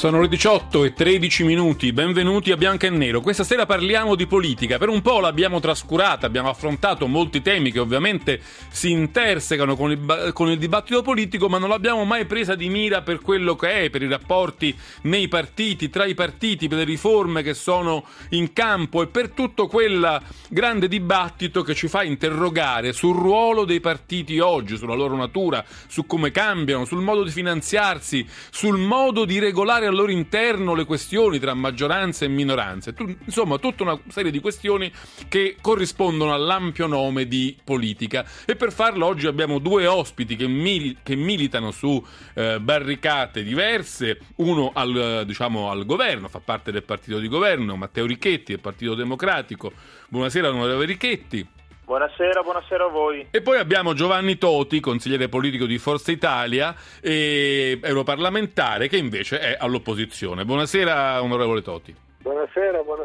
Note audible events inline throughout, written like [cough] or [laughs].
Sono le 18 e 13 minuti, benvenuti a Bianco e Nero. Questa sera parliamo di politica, per un po' l'abbiamo trascurata, abbiamo affrontato molti temi che ovviamente si intersecano con il, con il, dibattito politico, ma non l'abbiamo mai presa di mira per quello che è, per i rapporti nei partiti, tra i partiti, per le riforme che sono in campo e per tutto quel grande dibattito che ci fa interrogare sul ruolo dei partiti oggi, sulla loro natura, su come cambiano, sul modo di finanziarsi, sul modo di regolare al loro interno le questioni tra maggioranza e minoranze, tu, insomma tutta una serie di questioni che corrispondono all'ampio nome di politica e per farlo oggi abbiamo due ospiti che, mil- che militano su eh, barricate diverse, uno al, diciamo, al governo, fa parte del partito di governo, Matteo Richetti del Partito Democratico. Buonasera onorevole Richetti. Buonasera, buonasera a voi. E poi abbiamo Giovanni Toti, consigliere politico di Forza Italia e europarlamentare, che invece è all'opposizione. Buonasera, onorevole Toti. Buonasera,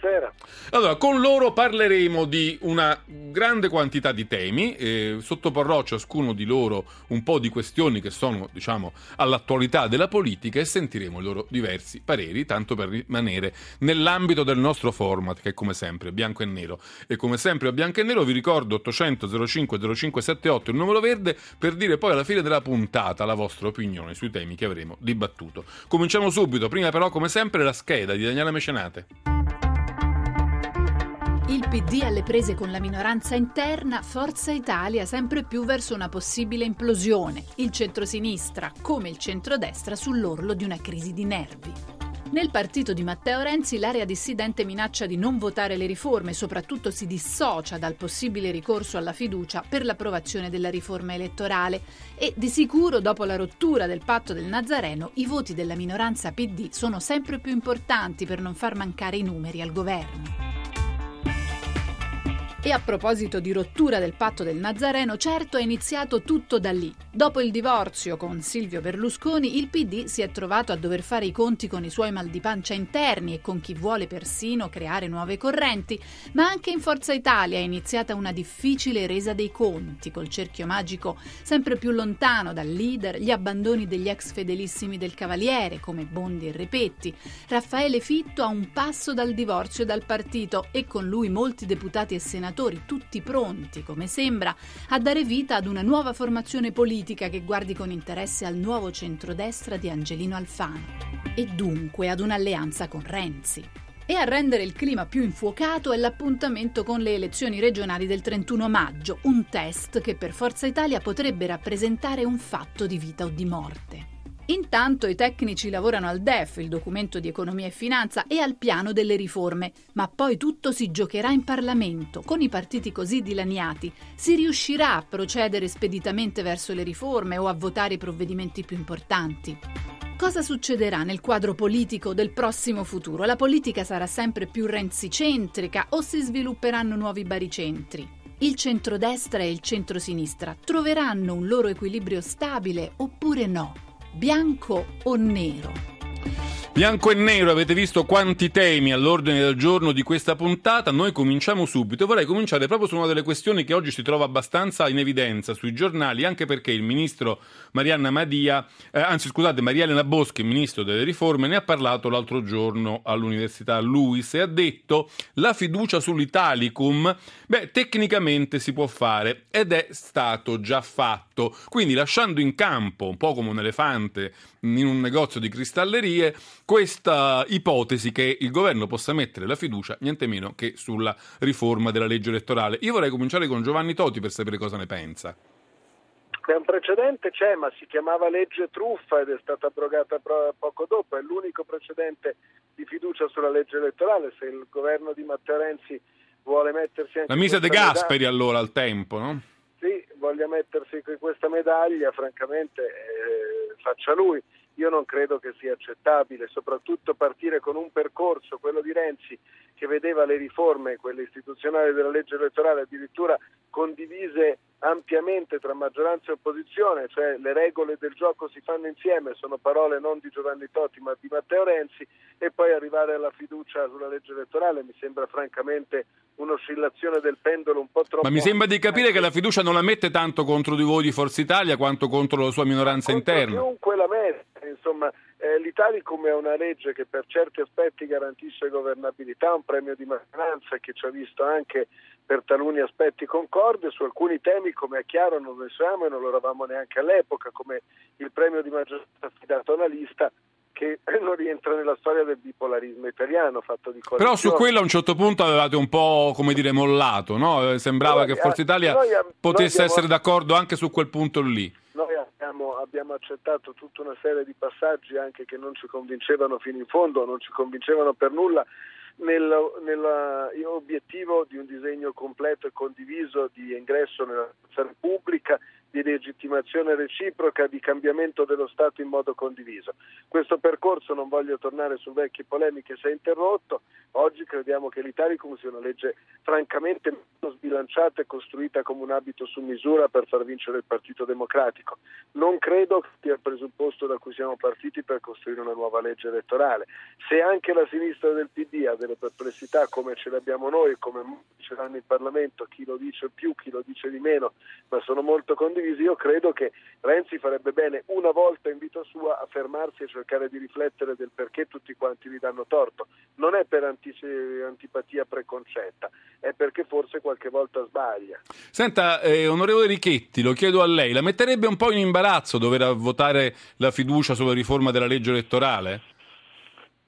buonasera. Allora, con loro parleremo di una grande quantità di temi, eh, sottoporrò a ciascuno di loro un po' di questioni che sono, diciamo, all'attualità della politica e sentiremo i loro diversi pareri, tanto per rimanere nell'ambito del nostro format, che è come sempre bianco e nero. E come sempre a bianco e nero vi ricordo 800 05 0578 il numero verde per dire poi alla fine della puntata la vostra opinione sui temi che avremo dibattuto. Cominciamo subito, prima però come sempre la scheda di Daniele Mecenate. PD alle prese con la minoranza interna, Forza Italia sempre più verso una possibile implosione, il centrosinistra come il centrodestra sull'orlo di una crisi di nervi. Nel partito di Matteo Renzi l'area dissidente minaccia di non votare le riforme, soprattutto si dissocia dal possibile ricorso alla fiducia per l'approvazione della riforma elettorale e di sicuro dopo la rottura del patto del Nazareno i voti della minoranza PD sono sempre più importanti per non far mancare i numeri al governo. E a proposito di rottura del patto del Nazareno, certo è iniziato tutto da lì. Dopo il divorzio con Silvio Berlusconi, il PD si è trovato a dover fare i conti con i suoi mal di pancia interni e con chi vuole persino creare nuove correnti, ma anche in Forza Italia è iniziata una difficile resa dei conti, col cerchio magico sempre più lontano dal leader, gli abbandoni degli ex fedelissimi del Cavaliere, come Bondi e Repetti, Raffaele Fitto a un passo dal divorzio dal partito e con lui molti deputati e senatori tutti pronti, come sembra, a dare vita ad una nuova formazione politica che guardi con interesse al nuovo centrodestra di Angelino Alfano e dunque ad un'alleanza con Renzi. E a rendere il clima più infuocato è l'appuntamento con le elezioni regionali del 31 maggio, un test che per Forza Italia potrebbe rappresentare un fatto di vita o di morte. Intanto i tecnici lavorano al DEF, il documento di economia e finanza, e al piano delle riforme, ma poi tutto si giocherà in Parlamento. Con i partiti così dilaniati si riuscirà a procedere speditamente verso le riforme o a votare i provvedimenti più importanti? Cosa succederà nel quadro politico del prossimo futuro? La politica sarà sempre più renzicentrica o si svilupperanno nuovi baricentri? Il centrodestra e il centrosinistra troveranno un loro equilibrio stabile oppure no? Bianco o nero? Bianco e nero, avete visto quanti temi all'ordine del giorno di questa puntata? Noi cominciamo subito. Vorrei cominciare proprio su una delle questioni che oggi si trova abbastanza in evidenza sui giornali, anche perché il ministro Marianna Madia, eh, anzi scusate, Maria Elena Boschi, ministro delle riforme, ne ha parlato l'altro giorno all'Università Luis e ha detto la fiducia sull'Italicum, beh, tecnicamente si può fare ed è stato già fatto. Quindi lasciando in campo, un po' come un elefante in un negozio di cristallerie, questa ipotesi che il governo possa mettere la fiducia niente meno che sulla riforma della legge elettorale. Io vorrei cominciare con Giovanni Toti per sapere cosa ne pensa. Beh, un precedente c'è, ma si chiamava legge truffa ed è stata abrogata poco dopo. È l'unico precedente di fiducia sulla legge elettorale. Se il governo di Matteo Renzi vuole mettersi anche. La mise De Gasperi allora al tempo, no? Sì, voglia mettersi questa medaglia, francamente eh, faccia lui. Io non credo che sia accettabile, soprattutto partire con un percorso, quello di Renzi, che vedeva le riforme, quelle istituzionali della legge elettorale addirittura condivise ampiamente tra maggioranza e opposizione, cioè le regole del gioco si fanno insieme, sono parole non di Giovanni Totti ma di Matteo Renzi e poi arrivare alla fiducia sulla legge elettorale mi sembra francamente un'oscillazione del pendolo un po' troppo... Ma mi sembra di capire che la fiducia non la mette tanto contro di voi di Forza Italia quanto contro la sua minoranza contro interna. Chiunque la mette, insomma, eh, l'Italicum è una legge che per certi aspetti garantisce governabilità, un premio di maggioranza che ci ha visto anche per taluni aspetti concorde, su alcuni temi come è chiaro non lo siamo e non lo eravamo neanche all'epoca, come il premio di maggioranza affidato alla lista che [laughs] non rientra nella storia del bipolarismo italiano fatto di coalizione. Però su quello a un certo punto avevate un po' come dire mollato, no? Sembrava Noi- che Forza Italia noi potesse noi abbiamo- essere d'accordo anche su quel punto lì. Abbiamo, abbiamo accettato tutta una serie di passaggi anche che non ci convincevano fino in fondo, non ci convincevano per nulla nell'obiettivo di un disegno completo e condiviso di ingresso nella Repubblica, di legittimazione reciproca, di cambiamento dello Stato in modo condiviso. Questo percorso, non voglio tornare su vecchie polemiche, si è interrotto. Oggi crediamo che l'Italicum sia una legge francamente meno sbilanciata e costruita come un abito su misura per far vincere il Partito Democratico. Non credo che sia il presupposto da cui siamo partiti per costruire una nuova legge elettorale. Se anche la sinistra del PD ha delle perplessità come ce le abbiamo noi, come ce l'hanno in Parlamento, chi lo dice più, chi lo dice di meno, ma sono molto condivisi, io credo che Renzi farebbe bene una volta in vita sua a fermarsi e cercare di riflettere del perché tutti quanti gli danno torto. Non è per antipatia preconcetta, è perché forse qualche volta sbaglia. Senta, eh, onorevole Richetti, lo chiedo a lei, la metterebbe un po' in imbarazzo dover votare la fiducia sulla riforma della legge elettorale?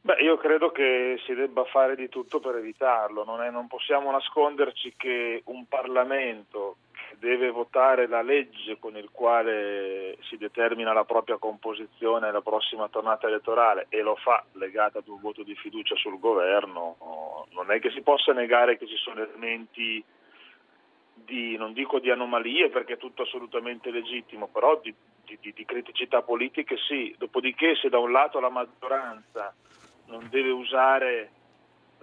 Beh, io credo che si debba fare di tutto per evitarlo, non, è- non possiamo nasconderci che un Parlamento deve votare la legge con il quale si determina la propria composizione alla prossima tornata elettorale e lo fa legata ad un voto di fiducia sul governo, non è che si possa negare che ci sono elementi di, non dico di anomalie perché è tutto assolutamente legittimo, però di- di- di criticità politiche sì. Dopodiché se da un lato la maggioranza non deve usare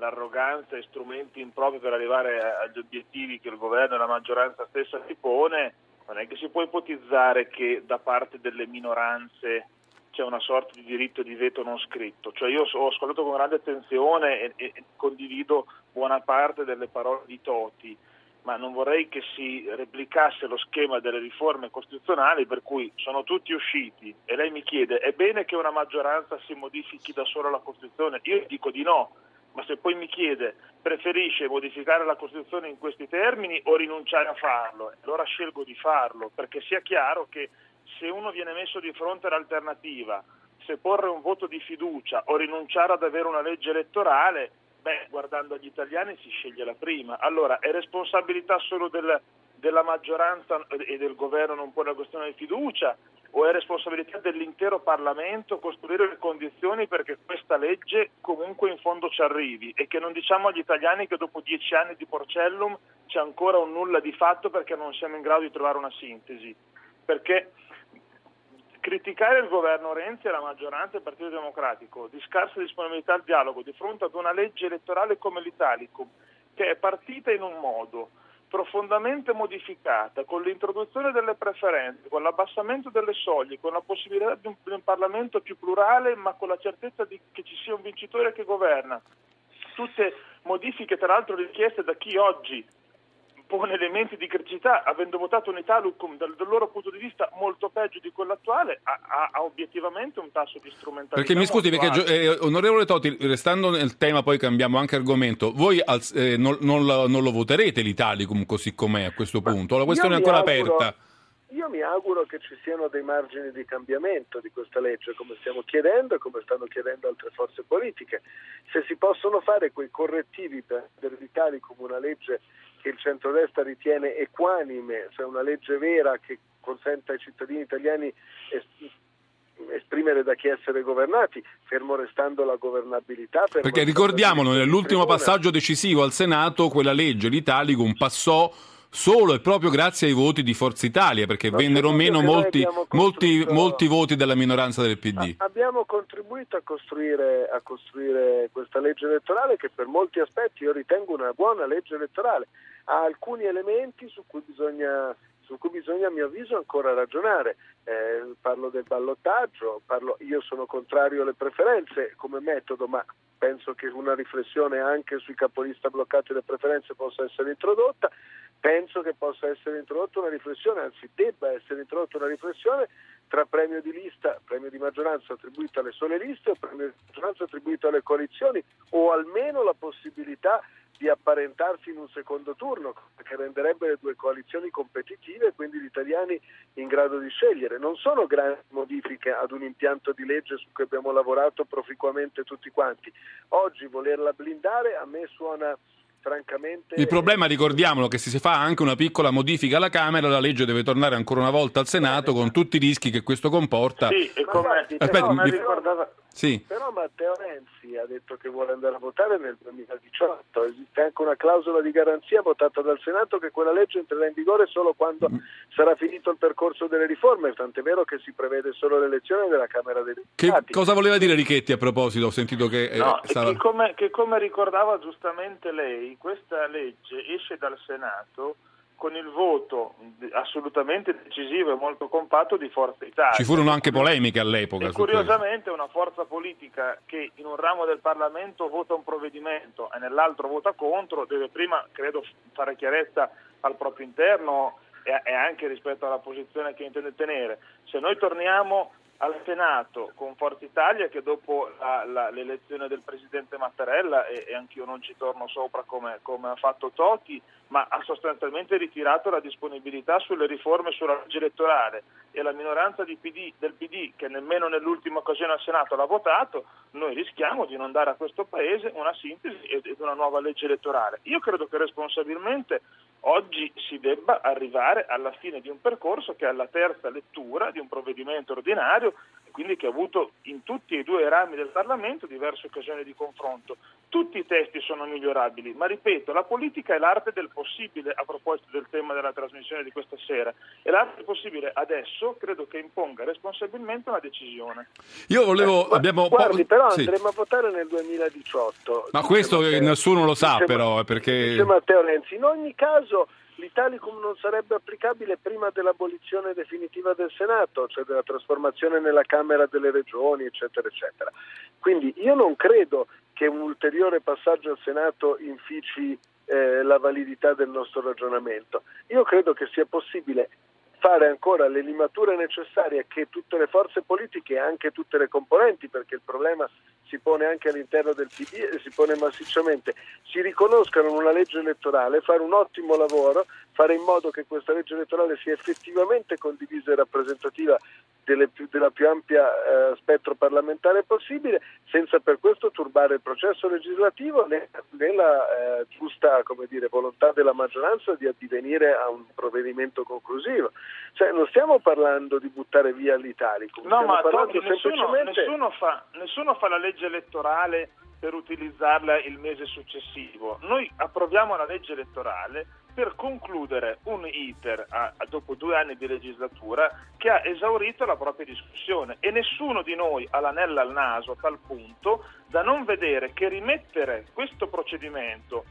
l'arroganza e strumenti impropri per arrivare agli obiettivi che il governo e la maggioranza stessa si pone, non è che si può ipotizzare che da parte delle minoranze c'è una sorta di diritto di veto non scritto. Cioè io ho ascoltato con grande attenzione e, e condivido buona parte delle parole di Toti, ma non vorrei che si replicasse lo schema delle riforme costituzionali per cui sono tutti usciti e lei mi chiede è bene che una maggioranza si modifichi da sola la Costituzione? Io dico di no, ma se poi mi chiede preferisce modificare la Costituzione in questi termini o rinunciare a farlo, allora scelgo di farlo perché sia chiaro che se uno viene messo di fronte all'alternativa, se porre un voto di fiducia o rinunciare ad avere una legge elettorale, beh, guardando agli italiani si sceglie la prima. Allora, è responsabilità solo del- della maggioranza e del governo non porre la questione di fiducia o è responsabilità dell'intero Parlamento costruire le condizioni perché questa legge comunque in fondo ci arrivi e che non diciamo agli italiani che dopo dieci anni di Porcellum c'è ancora un nulla di fatto perché non siamo in grado di trovare una sintesi. Perché criticare il governo Renzi e la maggioranza del Partito Democratico di scarsa disponibilità al dialogo di fronte ad una legge elettorale come l'Italicum, che è partita in un modo profondamente modificata, con l'introduzione delle preferenze, con l'abbassamento delle soglie, con la possibilità di un, di un Parlamento più plurale, ma con la certezza di, che ci sia un vincitore che governa. Tutte modifiche, tra l'altro, richieste da chi oggi pone elementi di criticità, avendo votato un Italicum dal, dal loro punto di vista molto peggio di quello attuale, ha, ha- ha obiettivamente un tasso di strumentalità. Perché mi scusi, perché eh, onorevole Totti, restando nel tema, poi cambiamo anche argomento. Voi al- eh, non, non la- non lo voterete l'Italicum così com'è a questo punto? La questione è ancora auguro- aperta. Io mi auguro che ci siano dei margini di cambiamento di questa legge, come stiamo chiedendo e come stanno chiedendo altre forze politiche. Se si possono fare quei correttivi per l'Italicum una legge che il centrodestra ritiene equanime, cioè una legge vera che consenta ai cittadini italiani es- esprimere da chi essere governati, fermo restando la governabilità. Perché ricordiamolo, nell'ultimo passaggio decisivo al Senato, quella legge, l'Italicum, passò solo e proprio grazie ai voti di Forza Italia, perché Ma vennero secondo meno molti, molti, molti voti della minoranza del PD. Abbiamo contribuito a costruire, a costruire questa legge elettorale che per molti aspetti io ritengo una buona legge elettorale. Ha alcuni elementi su cui bisogna, su cui bisogna a mio avviso ancora ragionare. Eh, parlo del ballottaggio, parlo- io sono contrario alle preferenze come metodo, ma penso che una riflessione anche sui capolista bloccati alle preferenze possa essere introdotta. Penso che possa essere introdotta una riflessione, anzi debba essere introdotta una riflessione tra premio di lista, premio di maggioranza attribuito alle sole liste o premio di maggioranza attribuito alle coalizioni o almeno la possibilità di apparentarsi in un secondo turno che renderebbe le due coalizioni competitive e quindi gli italiani in grado di scegliere. Non sono grandi modifiche ad un impianto di legge su cui abbiamo lavorato proficuamente tutti quanti. Oggi volerla blindare a me suona francamente Il problema, ricordiamolo, che se si fa anche una piccola modifica alla Camera, la legge deve tornare ancora una volta al Senato con tutti i rischi che questo comporta. Sì, e come, Aspetta, come mi- ricordava... Sì. Però Matteo Renzi ha detto che vuole andare a votare nel 2018, esiste anche una clausola di garanzia votata dal Senato che quella legge entrerà in vigore solo quando Mm. sarà finito il percorso delle riforme, tant'è vero che si prevede solo l'elezione della Camera dei Che Deputati. cosa voleva dire Richetti a proposito? Ho sentito che eh, No, stava... che, come, che come ricordava giustamente lei, questa legge esce dal Senato con il voto assolutamente decisivo e molto compatto di Forza Italia. Ci furono anche polemiche all'epoca. E su questo. curiosamente una forza politica che in un ramo del Parlamento vota un provvedimento e nell'altro vota contro deve prima, credo, fare chiarezza al proprio interno e, e anche rispetto alla posizione che intende tenere. Se noi torniamo al Senato con Forza Italia che dopo la- la- l'elezione del Presidente Mattarella, e, e anch'io non ci torno sopra come, come ha fatto Totti, ma ha sostanzialmente ritirato la disponibilità sulle riforme sulla legge elettorale e la minoranza PD, del PD che nemmeno nell'ultima occasione al Senato l'ha votato, noi rischiamo di non dare a questo Paese una sintesi ed una nuova legge elettorale. Io credo che responsabilmente oggi si debba arrivare alla fine di un percorso che è alla terza lettura di un provvedimento ordinario quindi che ha avuto in tutti e due i rami del Parlamento diverse occasioni di confronto. Tutti i testi sono migliorabili, ma ripeto, la politica è l'arte del possibile a proposito del tema della trasmissione di questa sera e l'arte del possibile adesso credo che imponga responsabilmente una decisione. Io volevo... Gua- abbiamo Guardi, però sì. andremo a votare nel 2018. Ma questo Matteo. nessuno lo sa Dice- però, eh, perché... Dice Matteo Renzi, in ogni caso l'Italicum non sarebbe applicabile prima dell'abolizione definitiva del Senato, cioè della trasformazione nella Camera delle Regioni, eccetera, eccetera. Quindi io non credo che un ulteriore passaggio al Senato infici eh, la validità del nostro ragionamento. Io credo che sia possibile fare ancora le limature necessarie che tutte le forze politiche e anche tutte le componenti, perché il problema si pone anche all'interno del PD e si pone massicciamente, si riconoscano in una legge elettorale, fare un ottimo lavoro, fare in modo che questa legge elettorale sia effettivamente condivisa e rappresentativa delle più- della più ampia eh, spettro parlamentare possibile, senza per questo turbare il processo legislativo né, né la eh, giusta come dire, volontà della maggioranza di addivenire a un provvedimento conclusivo. Cioè, non stiamo parlando di buttare via l'Italicum, No, ma parlando Totti, nessuno, semplicemente... nessuno fa, nessuno fa la legge elettorale per utilizzarla il mese successivo. Noi approviamo la legge elettorale per concludere un iter a- a- dopo due anni di legislatura che ha esaurito la propria discussione. E nessuno di noi ha l'anella al naso a tal punto da non vedere che rimettere questo procedimento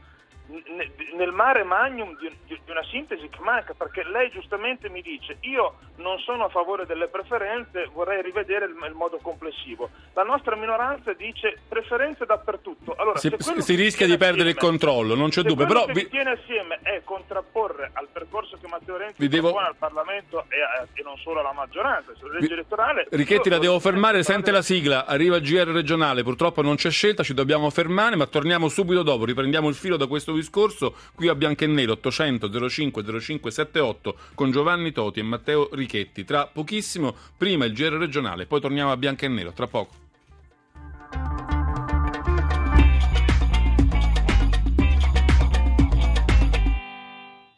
nel mare magnum di, una sintesi che manca perché lei giustamente mi dice io non sono a favore delle preferenze vorrei rivedere il, il modo complessivo la nostra minoranza dice preferenze dappertutto allora, Si, si rischia di perdere il assieme- controllo, non c'è dubbio. Però che vi- tiene assieme è contrapporre al percorso che Matteo Renzi Vi devo- propone al Parlamento e, a- e non solo alla maggioranza sulla legge Vi- elettorale Richetti, la devo fermare. Sente la sigla, arriva il GR regionale. Purtroppo non c'è scelta, ci dobbiamo fermare, ma torniamo subito dopo. Riprendiamo il filo da questo discorso qui a Nero 800 05 05 78 con Giovanni Toti e Matteo Richetti. Tra pochissimo, prima il GR regionale, poi torniamo a Bianco e Nero. Tra poco.